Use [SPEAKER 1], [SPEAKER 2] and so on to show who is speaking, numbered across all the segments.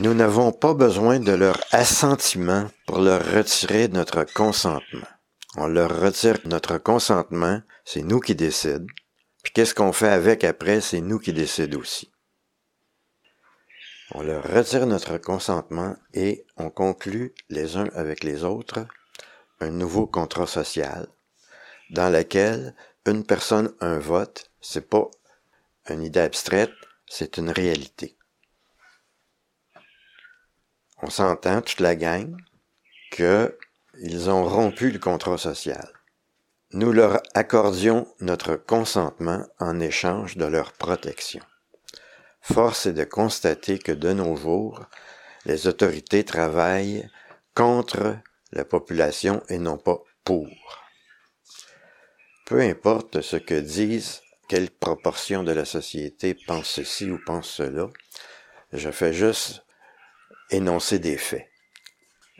[SPEAKER 1] Nous n'avons pas besoin de leur assentiment pour leur retirer notre consentement. On leur retire notre consentement, c'est nous qui décident. Puis qu'est-ce qu'on fait avec après, c'est nous qui décidons aussi. On leur retire notre consentement et on conclut les uns avec les autres un nouveau contrat social dans lequel une personne, un vote, c'est pas une idée abstraite, c'est une réalité. On s'entend, toute la gang, qu'ils ont rompu le contrat social. Nous leur accordions notre consentement en échange de leur protection. Force est de constater que de nos jours, les autorités travaillent contre la population et non pas pour. Peu importe ce que disent quelle proportion de la société pense ceci ou pense cela, je fais juste énoncer des faits.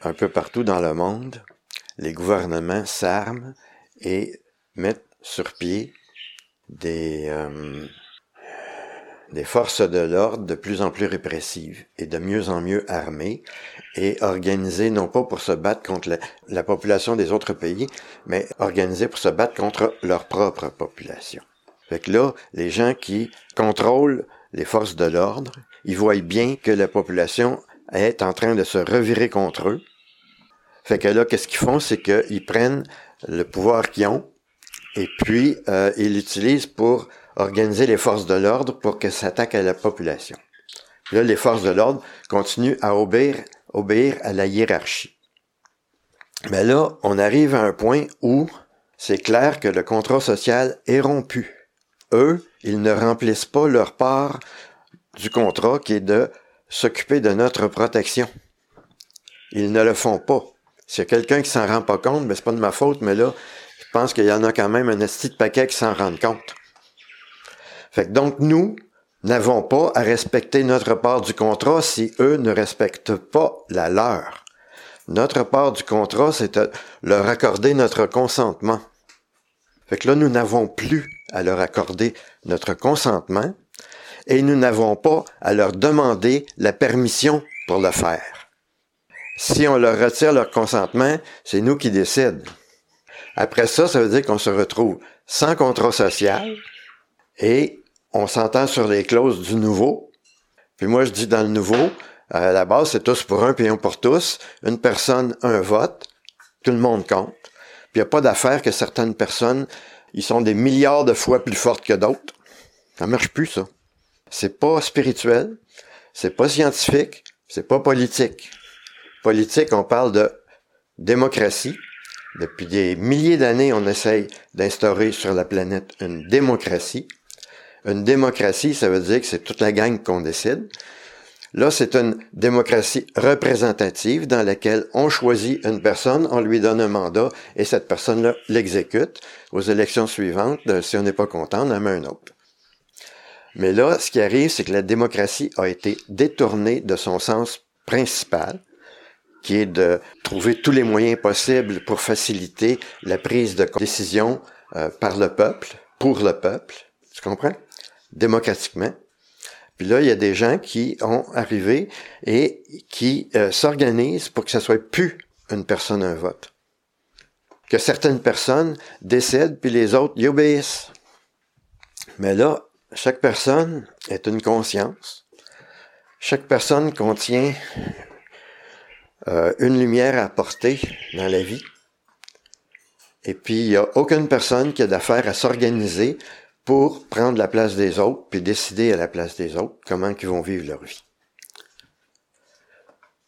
[SPEAKER 1] Un peu partout dans le monde, les gouvernements s'arment et mettent sur pied des, euh, des forces de l'ordre de plus en plus répressives et de mieux en mieux armées et organisées non pas pour se battre contre la, population des autres pays, mais organisées pour se battre contre leur propre population. Fait que là, les gens qui contrôlent les forces de l'ordre, ils voient bien que la population est en train de se revirer contre eux. Fait que là, qu'est-ce qu'ils font, c'est qu'ils prennent le pouvoir qu'ils ont et puis euh, ils l'utilisent pour organiser les forces de l'ordre pour qu'elles s'attaquent à la population. Là, les forces de l'ordre continuent à obéir, obéir à la hiérarchie. Mais là, on arrive à un point où c'est clair que le contrat social est rompu. Eux, ils ne remplissent pas leur part du contrat qui est de s'occuper de notre protection. Ils ne le font pas. S'il y a quelqu'un qui s'en rend pas compte, mais c'est pas de ma faute, mais là, je pense qu'il y en a quand même un esti de paquet qui s'en rendent compte. Fait que donc, nous n'avons pas à respecter notre part du contrat si eux ne respectent pas la leur. Notre part du contrat, c'est leur accorder notre consentement. Fait que là, nous n'avons plus à leur accorder notre consentement et nous n'avons pas à leur demander la permission pour le faire. Si on leur retire leur consentement, c'est nous qui décidons. Après ça, ça veut dire qu'on se retrouve sans contrat social et on s'entend sur les clauses du nouveau. Puis moi, je dis dans le nouveau, à la base, c'est tous pour un, puis un pour tous. Une personne, un vote. Tout le monde compte. Puis il n'y a pas d'affaire que certaines personnes, ils sont des milliards de fois plus fortes que d'autres. Ça marche plus, ça. C'est pas spirituel. C'est pas scientifique. C'est pas politique. Politique, on parle de démocratie. Depuis des milliers d'années, on essaye d'instaurer sur la planète une démocratie. Une démocratie, ça veut dire que c'est toute la gang qu'on décide. Là, c'est une démocratie représentative dans laquelle on choisit une personne, on lui donne un mandat et cette personne-là l'exécute. Aux élections suivantes, si on n'est pas content, on en met un autre. Mais là, ce qui arrive, c'est que la démocratie a été détournée de son sens principal, qui est de trouver tous les moyens possibles pour faciliter la prise de décision euh, par le peuple, pour le peuple. Tu comprends? démocratiquement. Puis là, il y a des gens qui ont arrivé et qui euh, s'organisent pour que ça soit plus une personne un vote. Que certaines personnes décèdent, puis les autres y obéissent. Mais là, chaque personne est une conscience. Chaque personne contient euh, une lumière à apporter dans la vie. Et puis, il n'y a aucune personne qui a d'affaire à s'organiser pour prendre la place des autres, puis décider à la place des autres comment ils vont vivre leur vie.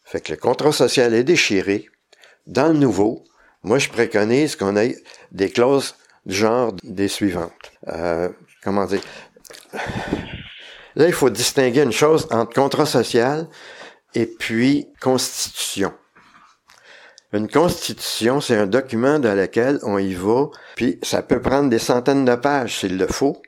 [SPEAKER 1] Fait que le contrat social est déchiré. Dans le nouveau, moi je préconise qu'on ait des clauses du genre des suivantes. Euh, comment dire? Là, il faut distinguer une chose entre contrat social et puis constitution. Une constitution, c'est un document dans lequel on y va, puis ça peut prendre des centaines de pages s'il le faut,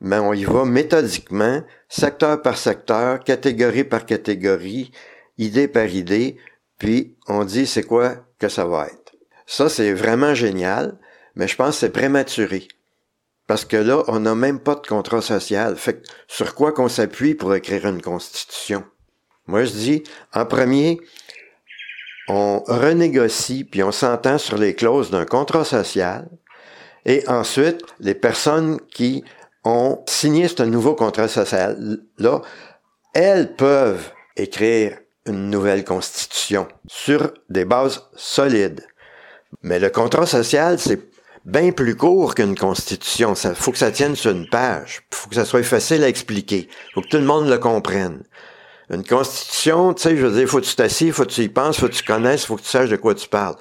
[SPEAKER 1] mais on y va méthodiquement, secteur par secteur, catégorie par catégorie, idée par idée, puis on dit c'est quoi que ça va être. Ça, c'est vraiment génial, mais je pense que c'est prématuré. Parce que là, on n'a même pas de contrat social. Fait que sur quoi qu'on s'appuie pour écrire une constitution? Moi, je dis, en premier, on renégocie puis on s'entend sur les clauses d'un contrat social. Et ensuite, les personnes qui ont signé ce nouveau contrat social-là, elles peuvent écrire une nouvelle constitution sur des bases solides. Mais le contrat social, c'est bien plus court qu'une constitution. Il faut que ça tienne sur une page. Faut que ça soit facile à expliquer. Faut que tout le monde le comprenne. Une constitution, tu sais, je veux dire, faut que tu t'assises, faut que tu y penses, faut que tu connaisses, faut que tu saches de quoi tu parles.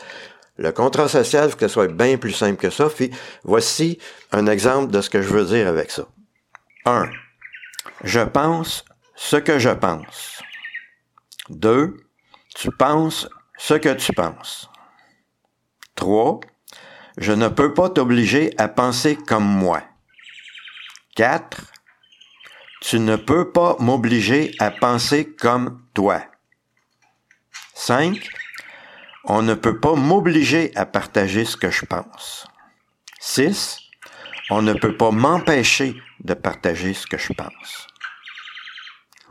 [SPEAKER 1] Le contrat social, faut que ça soit bien plus simple que ça. Puis voici un exemple de ce que je veux dire avec ça. 1. Je pense ce que je pense. 2. Tu penses ce que tu penses. 3. Je ne peux pas t'obliger à penser comme moi. 4. Tu ne peux pas m'obliger à penser comme toi. 5. On ne peut pas m'obliger à partager ce que je pense. 6. On ne peut pas m'empêcher de partager ce que je pense.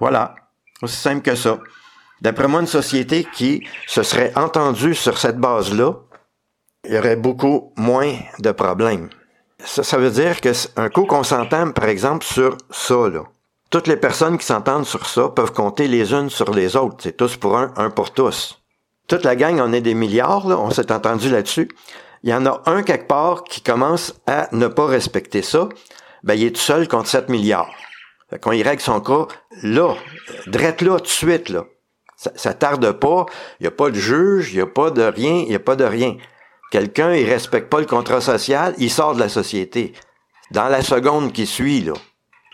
[SPEAKER 1] Voilà, aussi simple que ça. D'après moi, une société qui se serait entendue sur cette base-là, il y aurait beaucoup moins de problèmes. Ça, ça veut dire qu'un coup qu'on s'entend, par exemple, sur ça, là, toutes les personnes qui s'entendent sur ça peuvent compter les unes sur les autres. C'est tous pour un, un pour tous. Toute la gang, on est des milliards, là, on s'est entendu là-dessus. Il y en a un quelque part qui commence à ne pas respecter ça. Ben, il est tout seul contre 7 milliards. Fait qu'on y règle son cas là, drette là, tout de suite, là. Ça, ça tarde pas, il n'y a pas de juge, il n'y a pas de rien, il n'y a pas de rien. Quelqu'un, il respecte pas le contrat social, il sort de la société. Dans la seconde qui suit, là.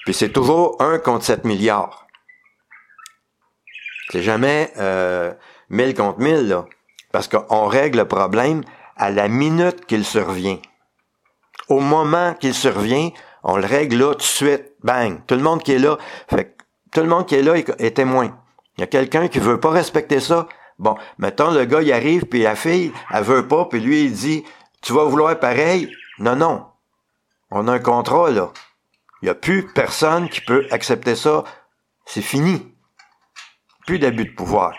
[SPEAKER 1] Puis c'est toujours 1 contre 7 milliards. C'est jamais euh, 1000 contre 1000, là. Parce qu'on règle le problème à la minute qu'il survient. Au moment qu'il survient, on le règle là tout de suite. Bang! Tout le monde qui est là, fait tout le monde qui est là est, témoin. Il y a quelqu'un qui veut pas respecter ça. Bon, mettons, le gars, il arrive, puis la fille, elle veut pas, puis lui, il dit, tu vas vouloir pareil? Non, non. On a un contrat, là. Il n'y a plus personne qui peut accepter ça. C'est fini. Plus d'abus de pouvoir.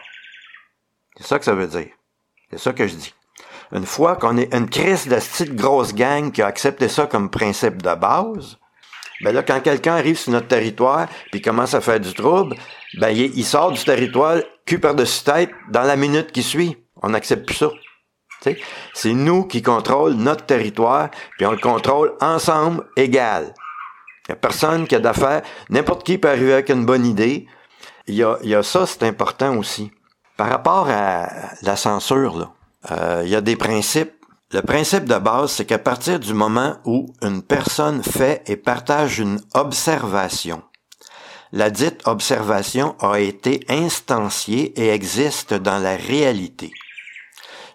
[SPEAKER 1] C'est ça que ça veut dire. C'est ça que je dis. Une fois qu'on est une crise de cette grosse gang qui a accepté ça comme principe de base, ben là, quand quelqu'un arrive sur notre territoire puis commence à faire du trouble, ben il, sort du territoire cul par-dessus tête dans la minute qui suit. On n'accepte plus ça. C'est nous qui contrôlons notre territoire, puis on le contrôle ensemble, égal. Il n'y a personne qui a d'affaires. N'importe qui peut arriver avec une bonne idée. Il y a, y a ça, c'est important aussi. Par rapport à la censure, euh, il y a des principes. Le principe de base, c'est qu'à partir du moment où une personne fait et partage une observation, la dite observation a été instanciée et existe dans la réalité.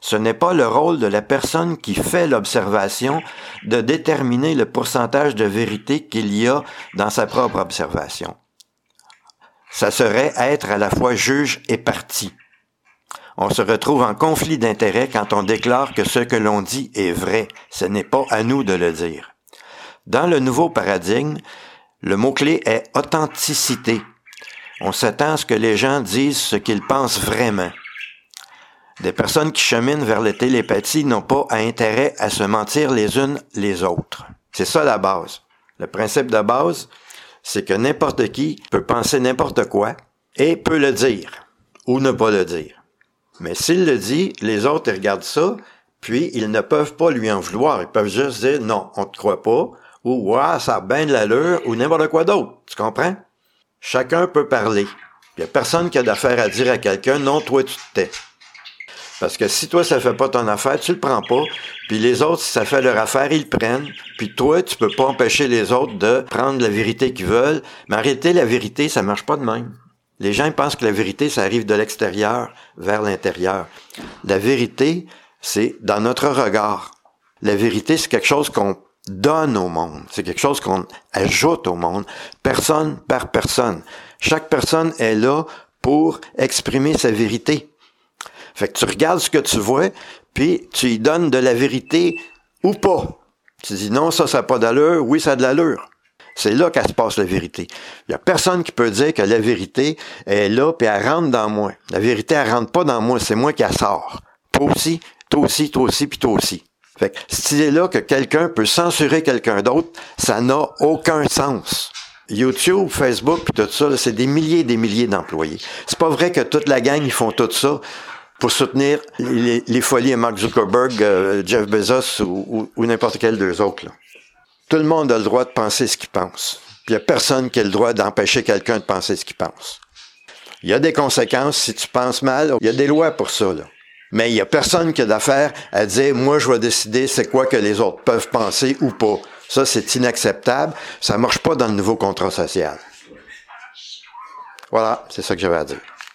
[SPEAKER 1] Ce n'est pas le rôle de la personne qui fait l'observation de déterminer le pourcentage de vérité qu'il y a dans sa propre observation. Ça serait être à la fois juge et partie. On se retrouve en conflit d'intérêts quand on déclare que ce que l'on dit est vrai. Ce n'est pas à nous de le dire. Dans le nouveau paradigme, le mot-clé est authenticité. On s'attend à ce que les gens disent ce qu'ils pensent vraiment. Des personnes qui cheminent vers la télépathie n'ont pas intérêt à se mentir les unes les autres. C'est ça la base. Le principe de base, c'est que n'importe qui peut penser n'importe quoi et peut le dire ou ne pas le dire. Mais s'il le dit, les autres regardent ça, puis ils ne peuvent pas lui en vouloir. Ils peuvent juste dire non, on te croit pas, ou ouais, ça a bien de l'allure, ou n'importe quoi d'autre. Tu comprends? Chacun peut parler. Il n'y a personne qui a d'affaire à dire à quelqu'un, non, toi tu te tais. Parce que si toi, ça fait pas ton affaire, tu le prends pas. Puis les autres, si ça fait leur affaire, ils le prennent. Puis toi, tu peux pas empêcher les autres de prendre la vérité qu'ils veulent. Mais réalité, la vérité, ça marche pas de même. Les gens pensent que la vérité, ça arrive de l'extérieur vers l'intérieur. La vérité, c'est dans notre regard. La vérité, c'est quelque chose qu'on donne au monde. C'est quelque chose qu'on ajoute au monde, personne par personne. Chaque personne est là pour exprimer sa vérité. Fait que tu regardes ce que tu vois, puis tu y donnes de la vérité ou pas. Tu dis non, ça, ça n'a pas d'allure, oui, ça a de l'allure. C'est là qu'elle se passe la vérité. Il y a personne qui peut dire que la vérité est là puis elle rentre dans moi. La vérité, elle rentre pas dans moi, c'est moi qui la sort. Toi aussi, toi aussi, toi aussi, puis toi aussi. Fait que cette idée-là que quelqu'un peut censurer quelqu'un d'autre, ça n'a aucun sens. YouTube, Facebook, puis tout ça, c'est des milliers et des milliers d'employés. C'est pas vrai que toute la gang, ils font tout ça pour soutenir les, folies de Mark Zuckerberg, euh, Jeff Bezos ou, n'importe quel d'eux autres. Tout le monde a le droit de penser ce qu'il pense. Il n'y a personne qui a le droit d'empêcher quelqu'un de penser ce qu'il pense. Il y a des conséquences si tu penses mal. Il y a des lois pour ça. Mais il n'y a personne qui a d'affaire à dire, moi, je vais décider c'est quoi que les autres peuvent penser ou pas. Ça, c'est inacceptable. Ça marche pas dans le nouveau contrat social. Voilà, c'est ça que j'avais à dire.